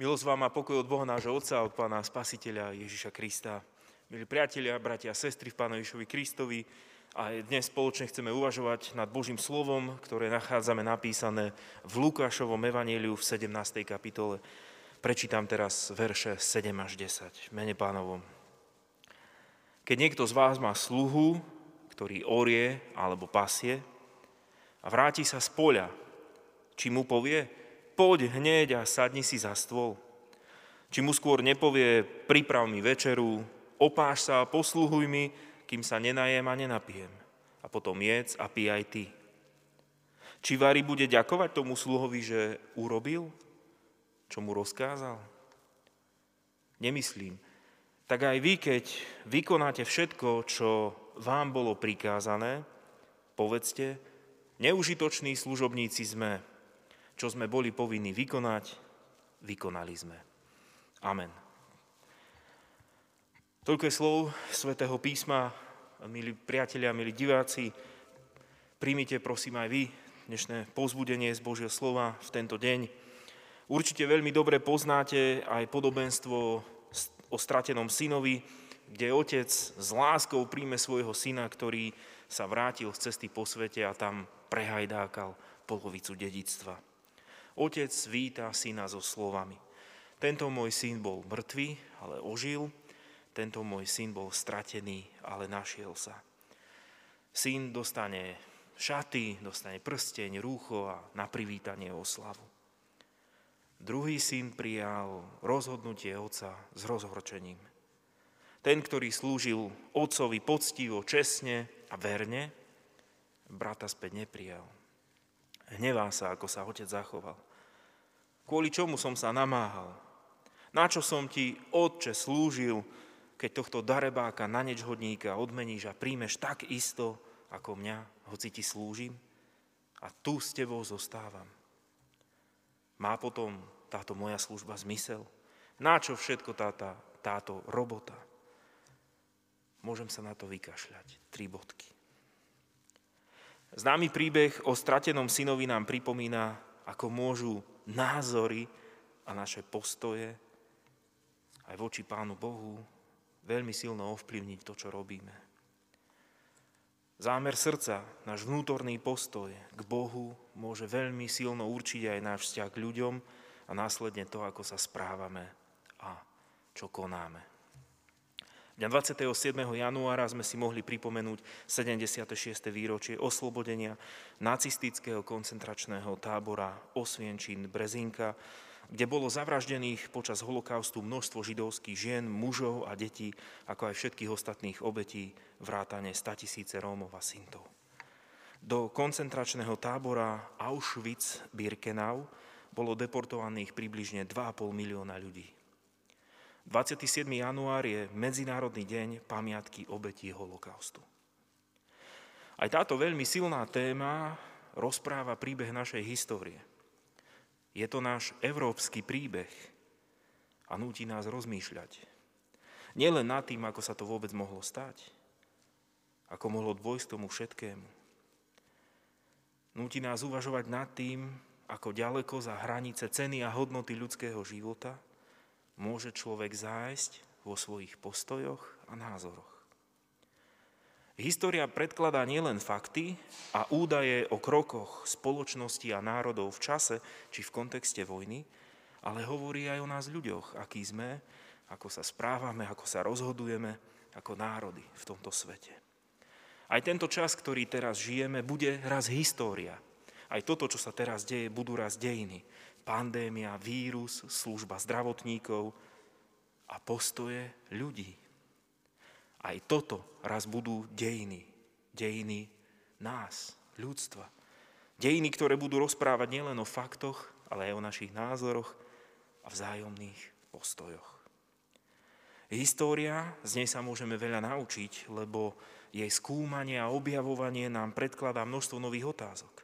Milosť vám a pokoj od Boha nášho Otca, od Pána Spasiteľa Ježiša Krista. Milí priatelia, bratia a sestry v Pánu Ježišovi Kristovi, a dnes spoločne chceme uvažovať nad Božím slovom, ktoré nachádzame napísané v Lukášovom evaníliu v 17. kapitole. Prečítam teraz verše 7 až 10 v mene pánovom. Keď niekto z vás má sluhu, ktorý orie alebo pasie a vráti sa z poľa, či mu povie, poď hneď a sadni si za stôl. Či mu skôr nepovie, priprav mi večeru, opáš sa posluhuj mi, kým sa nenajem a nenapijem. A potom jedz a pí aj ty. Či Vary bude ďakovať tomu sluhovi, že urobil, čo mu rozkázal? Nemyslím. Tak aj vy, keď vykonáte všetko, čo vám bolo prikázané, povedzte, neužitoční služobníci sme, čo sme boli povinní vykonať, vykonali sme. Amen. Toľko slov svätého písma, milí priatelia, milí diváci. Príjmite prosím aj vy dnešné pozbudenie z Božieho slova v tento deň. Určite veľmi dobre poznáte aj podobenstvo o stratenom synovi, kde otec s láskou príjme svojho syna, ktorý sa vrátil z cesty po svete a tam prehajdákal polovicu dedictva. Otec víta syna so slovami. Tento môj syn bol mŕtvý, ale ožil – tento môj syn bol stratený, ale našiel sa. Syn dostane šaty, dostane prsteň, rúcho a na privítanie oslavu. Druhý syn prijal rozhodnutie otca s rozhorčením. Ten, ktorý slúžil otcovi poctivo, čestne a verne, brata späť neprijal. Hnevá sa, ako sa otec zachoval. Kvôli čomu som sa namáhal? Na čo som ti, otče, slúžil, keď tohto darebáka na nečhodníka odmeníš a príjmeš tak isto ako mňa, hoci ti slúžim a tu s tebou zostávam. Má potom táto moja služba zmysel? Na čo všetko táta, táto robota? Môžem sa na to vykašľať. Tri bodky. Známy príbeh o stratenom synovi nám pripomína, ako môžu názory a naše postoje aj voči Pánu Bohu veľmi silno ovplyvniť to, čo robíme. Zámer srdca, náš vnútorný postoj k Bohu môže veľmi silno určiť aj náš vzťah k ľuďom a následne to, ako sa správame a čo konáme. Dňa 27. januára sme si mohli pripomenúť 76. výročie oslobodenia nacistického koncentračného tábora Osvienčín Brezinka, kde bolo zavraždených počas holokaustu množstvo židovských žien, mužov a detí, ako aj všetkých ostatných obetí, vrátane 100 tisíce Rómov a Sintov. Do koncentračného tábora Auschwitz-Birkenau bolo deportovaných približne 2,5 milióna ľudí. 27. január je Medzinárodný deň pamiatky obetí holokaustu. Aj táto veľmi silná téma rozpráva príbeh našej histórie – je to náš európsky príbeh a núti nás rozmýšľať. Nielen nad tým, ako sa to vôbec mohlo stať, ako mohlo dôjsť tomu všetkému. Núti nás uvažovať nad tým, ako ďaleko za hranice ceny a hodnoty ľudského života môže človek zájsť vo svojich postojoch a názoroch. História predkladá nielen fakty a údaje o krokoch spoločnosti a národov v čase či v kontexte vojny, ale hovorí aj o nás ľuďoch, aký sme, ako sa správame, ako sa rozhodujeme ako národy v tomto svete. Aj tento čas, ktorý teraz žijeme, bude raz história. Aj toto, čo sa teraz deje, budú raz dejiny. Pandémia, vírus, služba zdravotníkov a postoje ľudí. Aj toto raz budú dejiny. Dejiny nás, ľudstva. Dejiny, ktoré budú rozprávať nielen o faktoch, ale aj o našich názoroch a vzájomných postojoch. História, z nej sa môžeme veľa naučiť, lebo jej skúmanie a objavovanie nám predkladá množstvo nových otázok.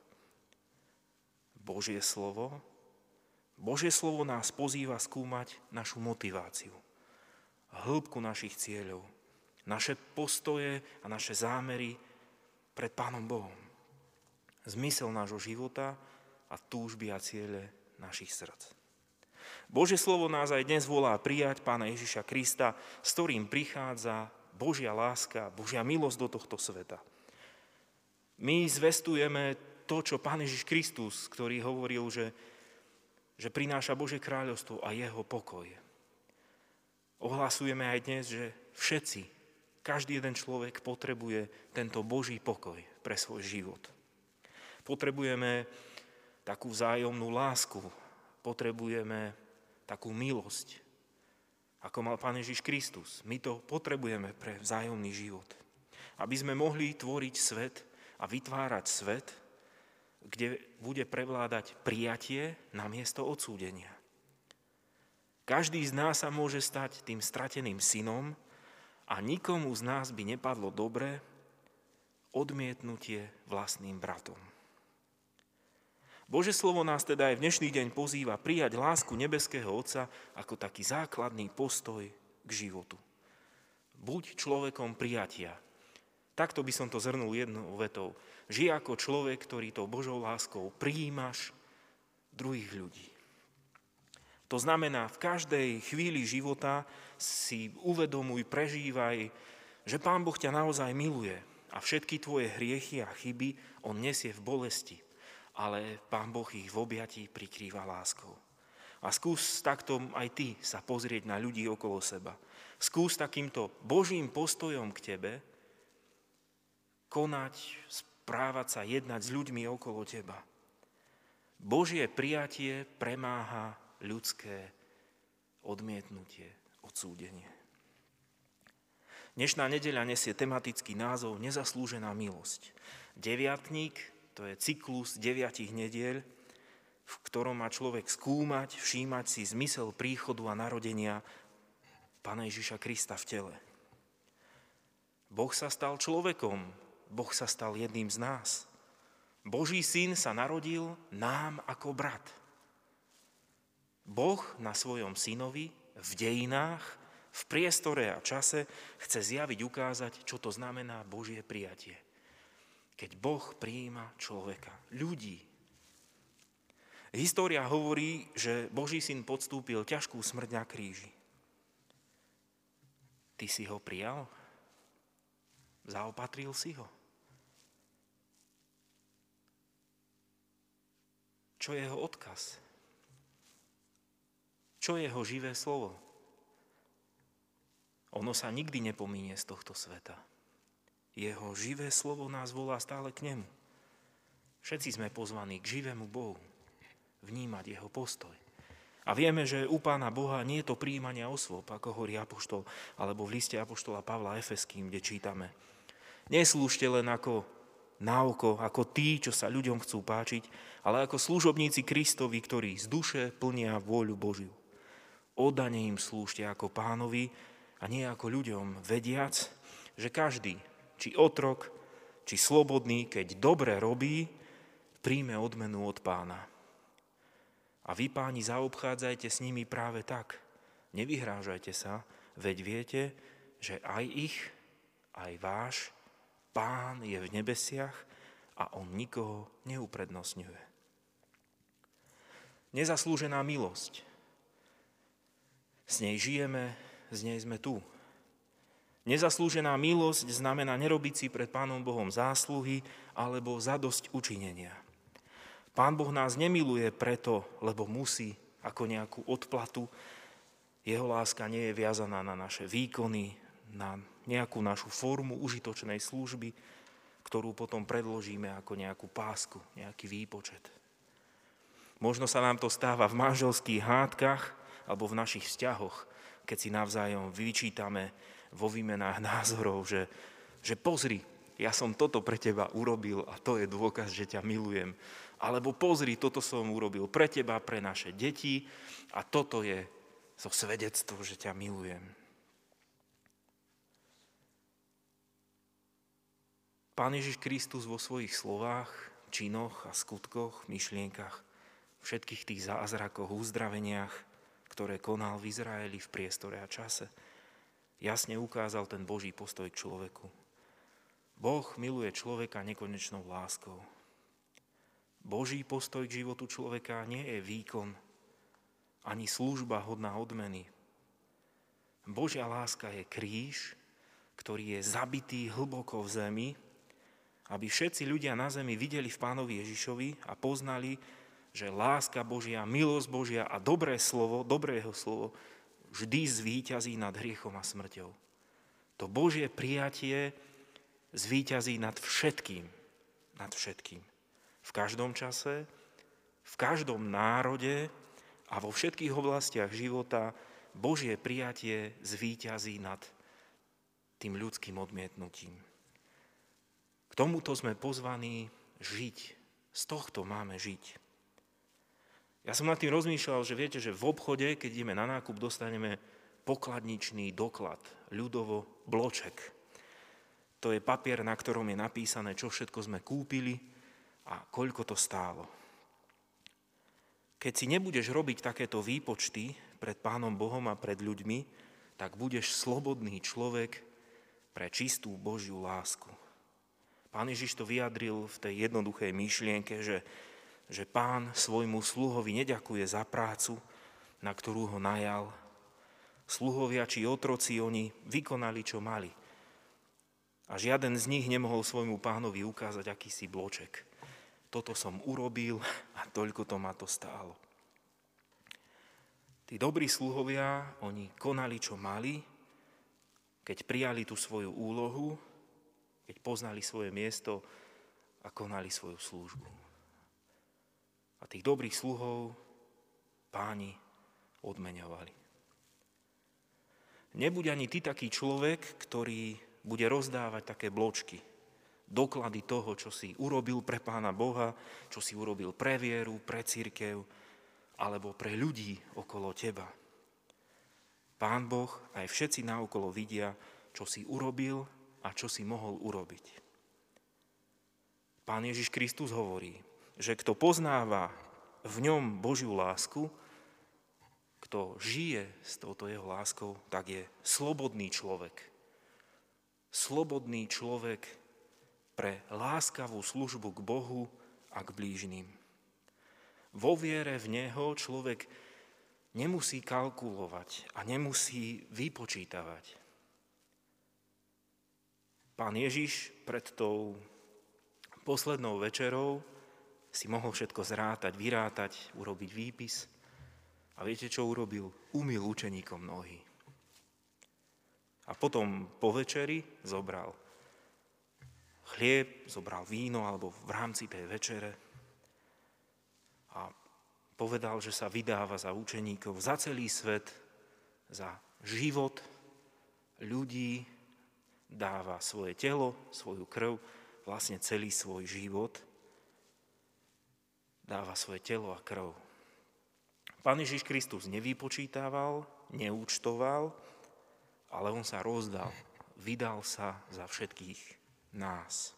Božie slovo, Božie slovo nás pozýva skúmať našu motiváciu, hĺbku našich cieľov, naše postoje a naše zámery pred Pánom Bohom. Zmysel nášho života a túžby a ciele našich srdc. Božie slovo nás aj dnes volá prijať Pána Ježiša Krista, s ktorým prichádza Božia láska, Božia milosť do tohto sveta. My zvestujeme to, čo Pán Ježiš Kristus, ktorý hovoril, že, že prináša Božie kráľovstvo a jeho pokoj. Ohlasujeme aj dnes, že všetci, každý jeden človek potrebuje tento Boží pokoj pre svoj život. Potrebujeme takú vzájomnú lásku, potrebujeme takú milosť, ako mal Pán Ježiš Kristus. My to potrebujeme pre vzájomný život. Aby sme mohli tvoriť svet a vytvárať svet, kde bude prevládať prijatie na miesto odsúdenia. Každý z nás sa môže stať tým strateným synom a nikomu z nás by nepadlo dobre odmietnutie vlastným bratom. Bože slovo nás teda aj v dnešný deň pozýva prijať lásku nebeského Otca ako taký základný postoj k životu. Buď človekom prijatia, Takto by som to zhrnul jednou vetou. Žij ako človek, ktorý tou Božou láskou prijímaš druhých ľudí. To znamená, v každej chvíli života si uvedomuj, prežívaj, že Pán Boh ťa naozaj miluje a všetky tvoje hriechy a chyby On nesie v bolesti, ale Pán Boh ich v objatí prikrýva láskou. A skús takto aj ty sa pozrieť na ľudí okolo seba. Skús takýmto Božím postojom k tebe konať, správať sa, jednať s ľuďmi okolo teba. Božie prijatie premáha ľudské odmietnutie, odsúdenie. Dnešná nedeľa nesie tematický názov Nezaslúžená milosť. Deviatník, to je cyklus deviatich nediel, v ktorom má človek skúmať, všímať si zmysel príchodu a narodenia Pána Ježiša Krista v tele. Boh sa stal človekom, Boh sa stal jedným z nás. Boží syn sa narodil nám ako brat. Boh na svojom synovi v dejinách, v priestore a čase chce zjaviť, ukázať, čo to znamená Božie prijatie. Keď Boh prijíma človeka, ľudí. História hovorí, že Boží syn podstúpil ťažkú smrť na kríži. Ty si ho prijal? Zaopatril si ho? Čo je jeho odkaz? Čo je jeho živé slovo? Ono sa nikdy nepomínie z tohto sveta. Jeho živé slovo nás volá stále k nemu. Všetci sme pozvaní k živému Bohu, vnímať jeho postoj. A vieme, že u Pána Boha nie je to príjmania osôb, ako hovorí Apoštol, alebo v liste Apoštola Pavla Efeským, kde čítame. Neslúžte len ako na oko, ako tí, čo sa ľuďom chcú páčiť, ale ako služobníci Kristovi, ktorí z duše plnia vôľu Božiu. Odane im slúžte ako pánovi a nie ako ľuďom, vediac, že každý, či otrok, či slobodný, keď dobre robí, príjme odmenu od pána. A vy, páni, zaobchádzajte s nimi práve tak. Nevyhrážajte sa, veď viete, že aj ich, aj váš Pán je v nebesiach a on nikoho neuprednostňuje. Nezaslúžená milosť. S nej žijeme, z nej sme tu. Nezaslúžená milosť znamená nerobiť si pred Pánom Bohom zásluhy alebo zadosť učinenia. Pán Boh nás nemiluje preto, lebo musí ako nejakú odplatu. Jeho láska nie je viazaná na naše výkony, na nejakú našu formu užitočnej služby, ktorú potom predložíme ako nejakú pásku, nejaký výpočet. Možno sa nám to stáva v manželských hádkach alebo v našich vzťahoch, keď si navzájom vyčítame vo výmenách názorov, že, že pozri, ja som toto pre teba urobil a to je dôkaz, že ťa milujem. Alebo pozri, toto som urobil pre teba, pre naše deti a toto je so svedectvo, že ťa milujem. Pán Ježiš Kristus vo svojich slovách, činoch a skutkoch, myšlienkach, všetkých tých zázrakoch, uzdraveniach, ktoré konal v Izraeli v priestore a čase, jasne ukázal ten Boží postoj k človeku. Boh miluje človeka nekonečnou láskou. Boží postoj k životu človeka nie je výkon ani služba hodná odmeny. Božia láska je kríž, ktorý je zabitý hlboko v zemi, aby všetci ľudia na zemi videli v pánovi Ježišovi a poznali, že láska Božia, milosť Božia a dobré slovo, dobré jeho slovo vždy zvíťazí nad hriechom a smrťou. To Božie prijatie zvíťazí nad všetkým. Nad všetkým. V každom čase, v každom národe a vo všetkých oblastiach života Božie prijatie zvíťazí nad tým ľudským odmietnutím. Tomuto sme pozvaní žiť. Z tohto máme žiť. Ja som nad tým rozmýšľal, že viete, že v obchode, keď ideme na nákup, dostaneme pokladničný doklad, ľudovo bloček. To je papier, na ktorom je napísané, čo všetko sme kúpili a koľko to stálo. Keď si nebudeš robiť takéto výpočty pred Pánom Bohom a pred ľuďmi, tak budeš slobodný človek pre čistú Božiu lásku. Pán Ježiš to vyjadril v tej jednoduchej myšlienke, že že pán svojmu sluhovi neďakuje za prácu, na ktorú ho najal. Sluhovia či otroci, oni vykonali, čo mali. A žiaden z nich nemohol svojmu pánovi ukázať akýsi bloček. Toto som urobil a toľko to ma to stálo. Tí dobrí sluhovia, oni konali, čo mali, keď prijali tú svoju úlohu, keď poznali svoje miesto a konali svoju službu. A tých dobrých sluhov páni odmeňovali. Nebuď ani ty taký človek, ktorý bude rozdávať také bločky, doklady toho, čo si urobil pre Pána Boha, čo si urobil pre vieru, pre církev, alebo pre ľudí okolo teba. Pán Boh aj všetci naokolo vidia, čo si urobil a čo si mohol urobiť. Pán Ježiš Kristus hovorí, že kto poznáva v ňom Božiu lásku, kto žije s touto jeho láskou, tak je slobodný človek. Slobodný človek pre láskavú službu k Bohu a k blížným. Vo viere v Neho človek nemusí kalkulovať a nemusí vypočítavať. Pán Ježiš pred tou poslednou večerou si mohol všetko zrátať, vyrátať, urobiť výpis. A viete, čo urobil? Umil učeníkom nohy. A potom po večeri zobral chlieb, zobral víno alebo v rámci tej večere a povedal, že sa vydáva za učeníkov, za celý svet, za život ľudí, dáva svoje telo, svoju krv, vlastne celý svoj život – dáva svoje telo a krv. Pán Ježiš Kristus nevypočítával, neúčtoval, ale on sa rozdal, vydal sa za všetkých nás.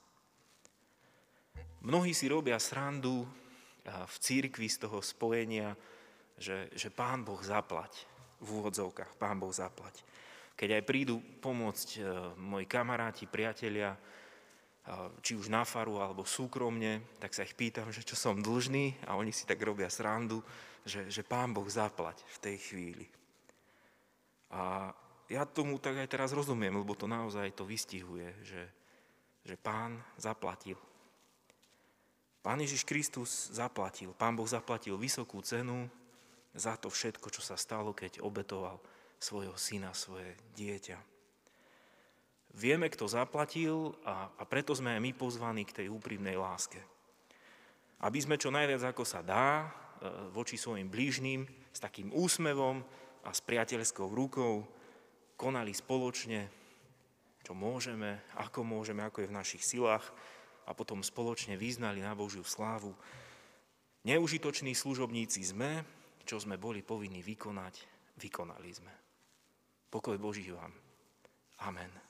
Mnohí si robia srandu v církvi z toho spojenia, že, že Pán Boh zaplať, v úvodzovkách, Pán Boh zaplať. Keď aj prídu pomôcť e, moji kamaráti, priatelia, či už na faru alebo súkromne, tak sa ich pýtam, že čo som dlžný a oni si tak robia srandu, že, že pán Boh zaplať v tej chvíli. A ja tomu tak aj teraz rozumiem, lebo to naozaj to vystihuje, že, že pán zaplatil. Pán Ježiš Kristus zaplatil, pán Boh zaplatil vysokú cenu za to všetko, čo sa stalo, keď obetoval svojho syna, svoje dieťa. Vieme, kto zaplatil a, a preto sme aj my pozvaní k tej úprimnej láske. Aby sme čo najviac ako sa dá e, voči svojim blížným s takým úsmevom a s priateľskou rukou konali spoločne, čo môžeme, ako môžeme, ako je v našich silách a potom spoločne vyznali na Božiu slávu. Neužitoční služobníci sme, čo sme boli povinní vykonať, vykonali sme. Pokoj Boží vám. Amen.